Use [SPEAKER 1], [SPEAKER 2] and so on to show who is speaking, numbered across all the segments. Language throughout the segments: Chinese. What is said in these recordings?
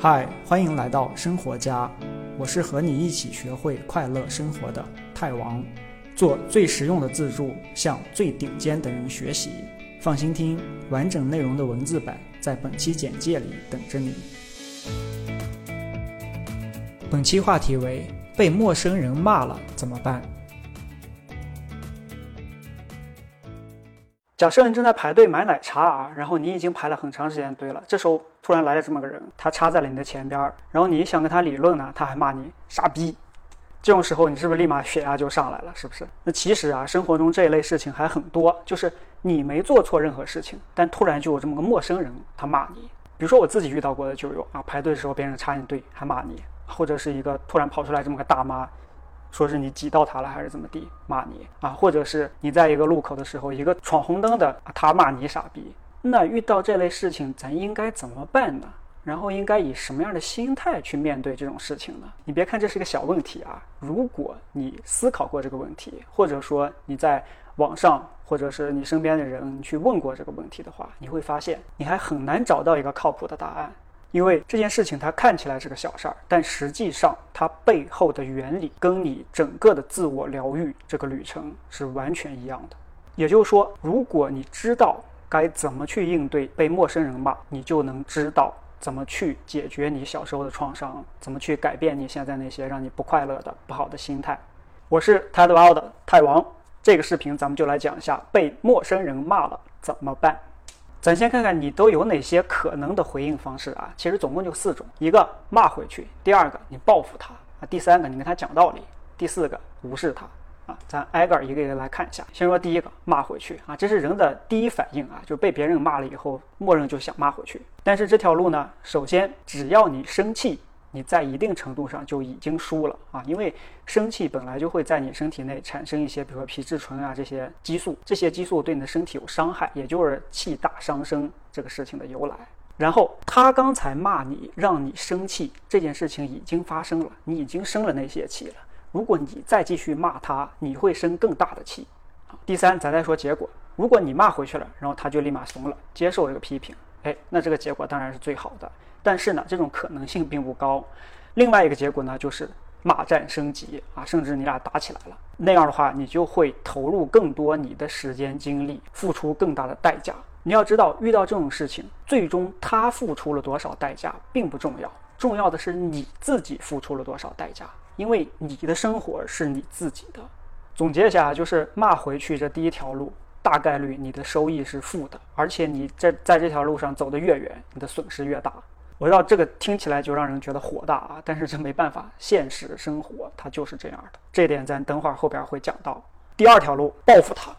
[SPEAKER 1] 嗨，欢迎来到生活家，我是和你一起学会快乐生活的泰王，做最实用的自助，向最顶尖的人学习。放心听，完整内容的文字版在本期简介里等着你。本期话题为：被陌生人骂了怎么办？假设你正在排队买奶茶啊，然后你已经排了很长时间队了，这时候突然来了这么个人，他插在了你的前边儿，然后你想跟他理论呢，他还骂你傻逼，这种时候你是不是立马血压就上来了？是不是？那其实啊，生活中这一类事情还很多，就是你没做错任何事情，但突然就有这么个陌生人他骂你，比如说我自己遇到过的就有啊，排队的时候别人插你队还骂你，或者是一个突然跑出来这么个大妈。说是你挤到他了还是怎么地，骂你啊，或者是你在一个路口的时候，一个闯红灯的他骂你傻逼，那遇到这类事情，咱应该怎么办呢？然后应该以什么样的心态去面对这种事情呢？你别看这是个小问题啊，如果你思考过这个问题，或者说你在网上或者是你身边的人去问过这个问题的话，你会发现你还很难找到一个靠谱的答案。因为这件事情它看起来是个小事儿，但实际上它背后的原理跟你整个的自我疗愈这个旅程是完全一样的。也就是说，如果你知道该怎么去应对被陌生人骂，你就能知道怎么去解决你小时候的创伤，怎么去改变你现在那些让你不快乐的不好的心态。我是 TED w o 的泰王，这个视频咱们就来讲一下被陌生人骂了怎么办。咱先看看你都有哪些可能的回应方式啊？其实总共就四种：一个骂回去，第二个你报复他啊，第三个你跟他讲道理，第四个无视他啊。咱挨个一个一个来看一下。先说第一个，骂回去啊，这是人的第一反应啊，就被别人骂了以后，默认就想骂回去。但是这条路呢，首先只要你生气。你在一定程度上就已经输了啊，因为生气本来就会在你身体内产生一些，比如说皮质醇啊这些激素，这些激素对你的身体有伤害，也就是气大伤身这个事情的由来。然后他刚才骂你，让你生气，这件事情已经发生了，你已经生了那些气了。如果你再继续骂他，你会生更大的气。第三，咱再说结果，如果你骂回去了，然后他就立马怂了，接受这个批评，哎，那这个结果当然是最好的。但是呢，这种可能性并不高。另外一个结果呢，就是骂战升级啊，甚至你俩打起来了。那样的话，你就会投入更多你的时间精力，付出更大的代价。你要知道，遇到这种事情，最终他付出了多少代价并不重要，重要的是你自己付出了多少代价。因为你的生活是你自己的。总结一下，就是骂回去这第一条路。大概率你的收益是负的，而且你在在这条路上走得越远，你的损失越大。我知道这个听起来就让人觉得火大啊，但是这没办法，现实生活它就是这样的。这点咱等会儿后边会讲到。第二条路报复他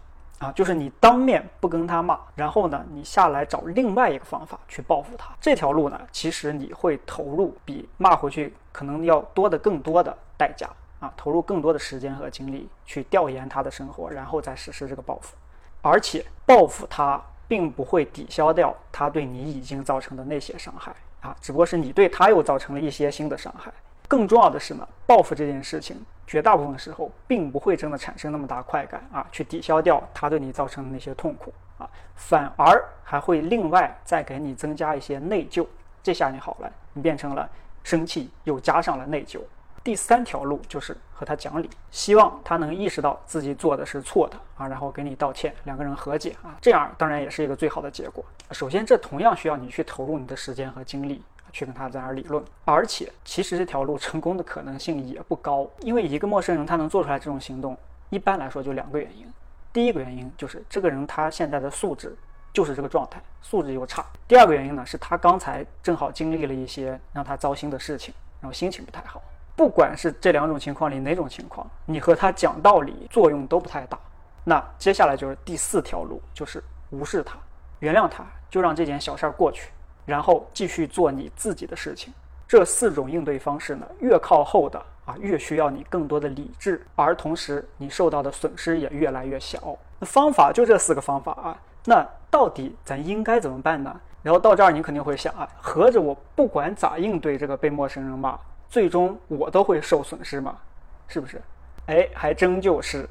[SPEAKER 1] 啊，就是你当面不跟他骂，然后呢，你下来找另外一个方法去报复他。这条路呢，其实你会投入比骂回去可能要多的更多的代价啊，投入更多的时间和精力去调研他的生活，然后再实施这个报复。而且报复他并不会抵消掉他对你已经造成的那些伤害啊，只不过是你对他又造成了一些新的伤害。更重要的是呢，报复这件事情绝大部分时候并不会真的产生那么大快感啊，去抵消掉他对你造成的那些痛苦啊，反而还会另外再给你增加一些内疚。这下你好了，你变成了生气又加上了内疚。第三条路就是和他讲理，希望他能意识到自己做的是错的啊，然后给你道歉，两个人和解啊，这样当然也是一个最好的结果。首先，这同样需要你去投入你的时间和精力去跟他在那儿理论，而且其实这条路成功的可能性也不高，因为一个陌生人他能做出来这种行动，一般来说就两个原因。第一个原因就是这个人他现在的素质就是这个状态，素质又差。第二个原因呢，是他刚才正好经历了一些让他糟心的事情，然后心情不太好。不管是这两种情况里哪种情况，你和他讲道理作用都不太大。那接下来就是第四条路，就是无视他，原谅他，就让这件小事儿过去，然后继续做你自己的事情。这四种应对方式呢，越靠后的啊，越需要你更多的理智，而同时你受到的损失也越来越小。方法就这四个方法啊，那到底咱应该怎么办呢？然后到这儿你肯定会想啊，合着我不管咋应对这个被陌生人骂。最终我都会受损失吗？是不是？哎，还真就是。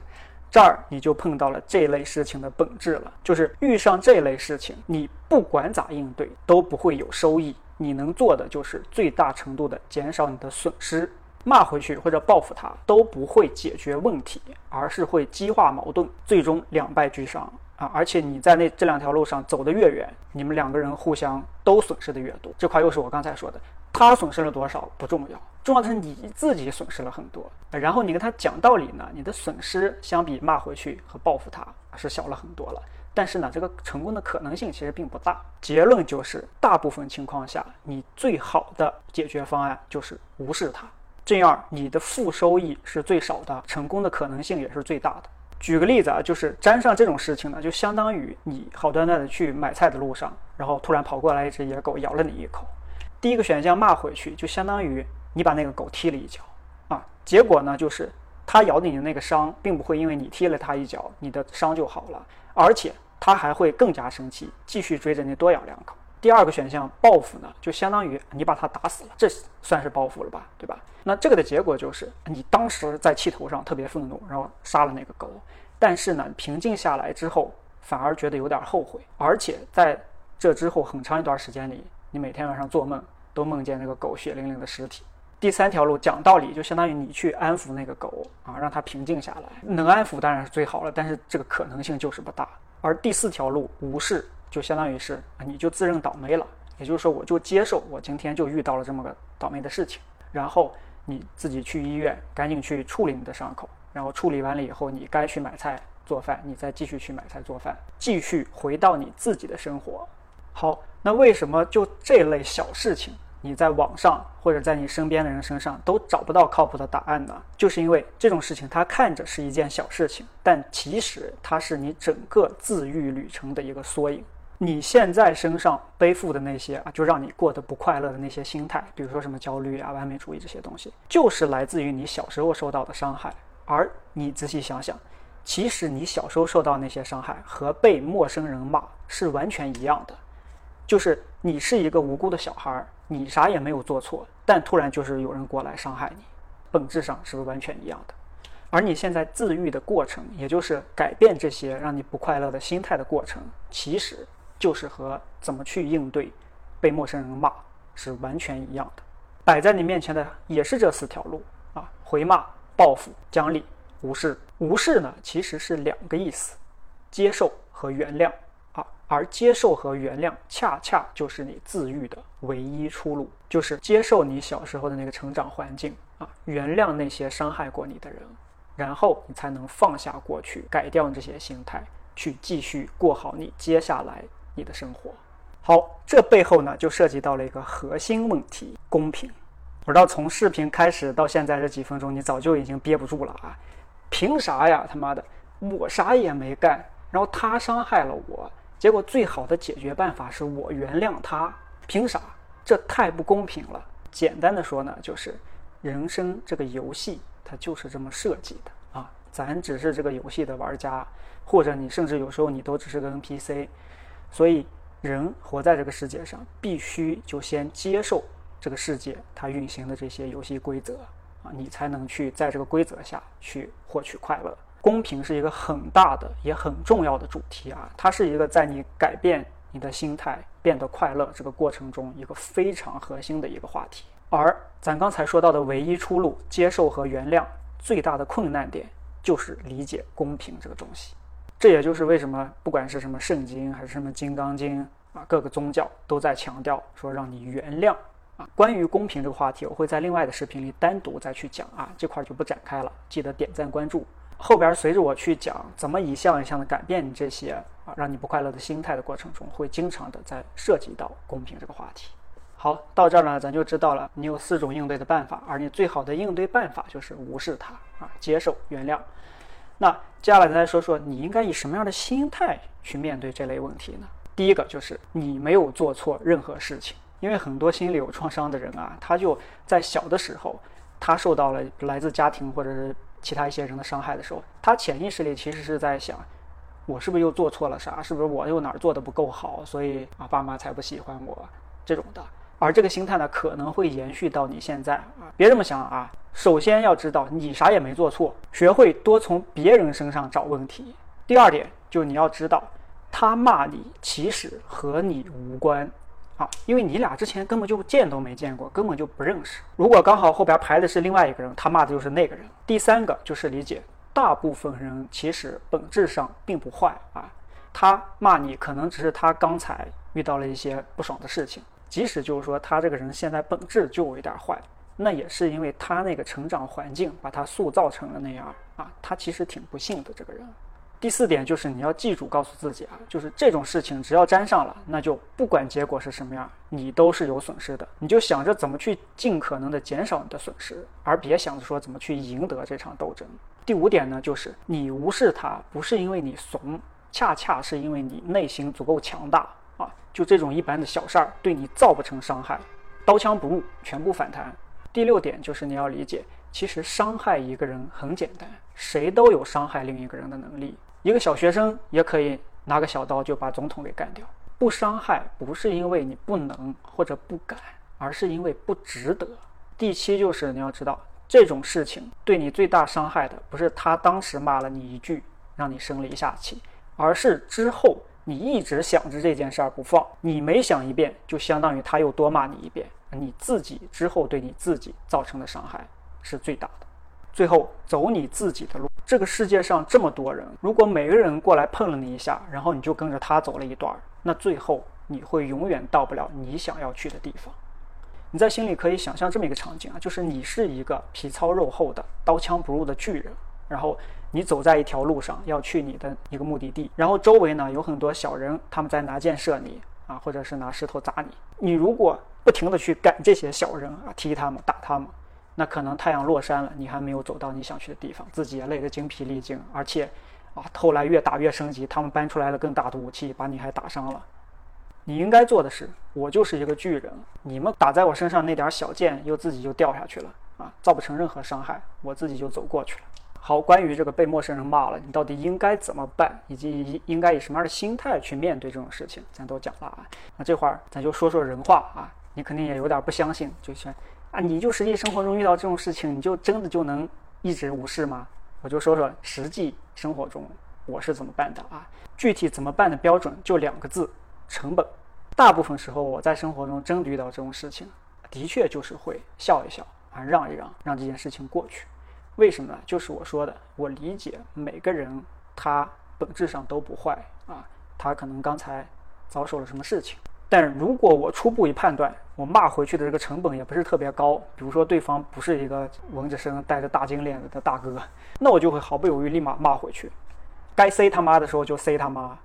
[SPEAKER 1] 这儿你就碰到了这类事情的本质了，就是遇上这类事情，你不管咋应对都不会有收益你能做的就是最大程度的减少你的损失。骂回去或者报复他都不会解决问题，而是会激化矛盾，最终两败俱伤啊！而且你在那这两条路上走得越远，你们两个人互相都损失的越多。这块又是我刚才说的，他损失了多少不重要，重要的是你自己损失了很多。然后你跟他讲道理呢，你的损失相比骂回去和报复他是小了很多了。但是呢，这个成功的可能性其实并不大。结论就是，大部分情况下，你最好的解决方案就是无视他。这样你的负收益是最少的，成功的可能性也是最大的。举个例子啊，就是沾上这种事情呢，就相当于你好端端的去买菜的路上，然后突然跑过来一只野狗咬了你一口。第一个选项骂回去，就相当于你把那个狗踢了一脚啊。结果呢，就是它咬你的那个伤，并不会因为你踢了它一脚，你的伤就好了，而且它还会更加生气，继续追着你多咬两口。第二个选项报复呢，就相当于你把它打死了，这算是报复了吧，对吧？那这个的结果就是你当时在气头上特别愤怒，然后杀了那个狗，但是呢，平静下来之后反而觉得有点后悔，而且在这之后很长一段时间里，你每天晚上做梦都梦见那个狗血淋淋的尸体。第三条路讲道理，就相当于你去安抚那个狗啊，让它平静下来，能安抚当然是最好了，但是这个可能性就是不大。而第四条路无视。就相当于是，你就自认倒霉了，也就是说，我就接受我今天就遇到了这么个倒霉的事情，然后你自己去医院，赶紧去处理你的伤口，然后处理完了以后，你该去买菜做饭，你再继续去买菜做饭，继续回到你自己的生活。好，那为什么就这类小事情？你在网上或者在你身边的人身上都找不到靠谱的答案呢？就是因为这种事情它看着是一件小事情，但其实它是你整个自愈旅程的一个缩影。你现在身上背负的那些啊，就让你过得不快乐的那些心态，比如说什么焦虑啊、完美主义这些东西，就是来自于你小时候受到的伤害。而你仔细想想，其实你小时候受到那些伤害和被陌生人骂是完全一样的，就是你是一个无辜的小孩。你啥也没有做错，但突然就是有人过来伤害你，本质上是不是完全一样的？而你现在自愈的过程，也就是改变这些让你不快乐的心态的过程，其实就是和怎么去应对被陌生人骂是完全一样的。摆在你面前的也是这四条路啊：回骂、报复、奖励、无视。无视呢，其实是两个意思：接受和原谅。而接受和原谅，恰恰就是你自愈的唯一出路，就是接受你小时候的那个成长环境啊，原谅那些伤害过你的人，然后你才能放下过去，改掉这些心态，去继续过好你接下来你的生活。好，这背后呢，就涉及到了一个核心问题：公平。我知道从视频开始到现在这几分钟，你早就已经憋不住了啊！凭啥呀？他妈的，我啥也没干，然后他伤害了我。结果最好的解决办法是我原谅他，凭啥？这太不公平了。简单的说呢，就是人生这个游戏它就是这么设计的啊。咱只是这个游戏的玩家，或者你甚至有时候你都只是个 NPC。所以人活在这个世界上，必须就先接受这个世界它运行的这些游戏规则啊，你才能去在这个规则下去获取快乐。公平是一个很大的也很重要的主题啊，它是一个在你改变你的心态、变得快乐这个过程中一个非常核心的一个话题。而咱刚才说到的唯一出路，接受和原谅，最大的困难点就是理解公平这个东西。这也就是为什么不管是什么圣经还是什么金刚经啊，各个宗教都在强调说让你原谅啊。关于公平这个话题，我会在另外的视频里单独再去讲啊，这块就不展开了。记得点赞关注。后边随着我去讲怎么一项一项的改变你这些啊让你不快乐的心态的过程中，会经常的在涉及到公平这个话题。好，到这儿呢，咱就知道了你有四种应对的办法，而你最好的应对办法就是无视它啊，接受、原谅。那接下来咱来说说你应该以什么样的心态去面对这类问题呢？第一个就是你没有做错任何事情，因为很多心理有创伤的人啊，他就在小的时候，他受到了来自家庭或者是。其他一些人的伤害的时候，他潜意识里其实是在想，我是不是又做错了啥？是不是我又哪儿做的不够好？所以啊，爸妈才不喜欢我这种的。而这个心态呢，可能会延续到你现在啊。别这么想啊！首先要知道你啥也没做错，学会多从别人身上找问题。第二点就你要知道，他骂你其实和你无关，啊，因为你俩之前根本就见都没见过，根本就不认识。如果刚好后边排的是另外一个人，他骂的就是那个人。第三个就是理解，大部分人其实本质上并不坏啊，他骂你可能只是他刚才遇到了一些不爽的事情，即使就是说他这个人现在本质就有一点坏，那也是因为他那个成长环境把他塑造成了那样啊，他其实挺不幸的这个人。第四点就是你要记住，告诉自己啊，就是这种事情只要沾上了，那就不管结果是什么样，你都是有损失的。你就想着怎么去尽可能的减少你的损失，而别想着说怎么去赢得这场斗争。第五点呢，就是你无视他，不是因为你怂，恰恰是因为你内心足够强大啊。就这种一般的小事儿，对你造不成伤害，刀枪不入，全部反弹。第六点就是你要理解，其实伤害一个人很简单，谁都有伤害另一个人的能力。一个小学生也可以拿个小刀就把总统给干掉，不伤害不是因为你不能或者不敢，而是因为不值得。第七就是你要知道，这种事情对你最大伤害的不是他当时骂了你一句，让你生了一下气，而是之后你一直想着这件事儿不放，你每想一遍，就相当于他又多骂你一遍，你自己之后对你自己造成的伤害是最大的。最后走你自己的路。这个世界上这么多人，如果每个人过来碰了你一下，然后你就跟着他走了一段，那最后你会永远到不了你想要去的地方。你在心里可以想象这么一个场景啊，就是你是一个皮糙肉厚的刀枪不入的巨人，然后你走在一条路上要去你的一个目的地，然后周围呢有很多小人，他们在拿箭射你啊，或者是拿石头砸你。你如果不停的去赶这些小人啊，踢他们，打他们。那可能太阳落山了，你还没有走到你想去的地方，自己也累得精疲力尽，而且，啊，后来越打越升级，他们搬出来了更大的武器，把你还打伤了。你应该做的是，我就是一个巨人，你们打在我身上那点小箭又自己就掉下去了，啊，造不成任何伤害，我自己就走过去了。好，关于这个被陌生人骂了，你到底应该怎么办，以及应该以什么样的心态去面对这种事情，咱都讲了啊。那这会儿咱就说说人话啊，你肯定也有点不相信，就先。啊，你就实际生活中遇到这种事情，你就真的就能一直无视吗？我就说说实际生活中我是怎么办的啊？具体怎么办的标准就两个字：成本。大部分时候我在生活中真的遇到这种事情，的确就是会笑一笑啊，让一让，让这件事情过去。为什么呢？就是我说的，我理解每个人他本质上都不坏啊，他可能刚才遭受了什么事情。但如果我初步一判断，我骂回去的这个成本也不是特别高，比如说对方不是一个纹着身、戴着大金链子的大哥，那我就会毫不犹豫立马骂回去，该塞他妈的时候就塞他妈。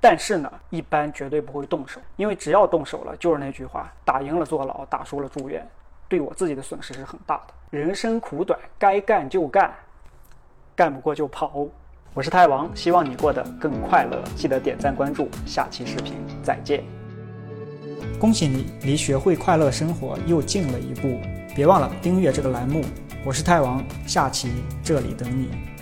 [SPEAKER 1] 但是呢，一般绝对不会动手，因为只要动手了，就是那句话：打赢了坐牢，打输了住院，对我自己的损失是很大的。人生苦短，该干就干，干不过就跑。我是太王，希望你过得更快乐，记得点赞关注，下期视频再见。恭喜你，离学会快乐生活又近了一步。别忘了订阅这个栏目。我是泰王，下期这里等你。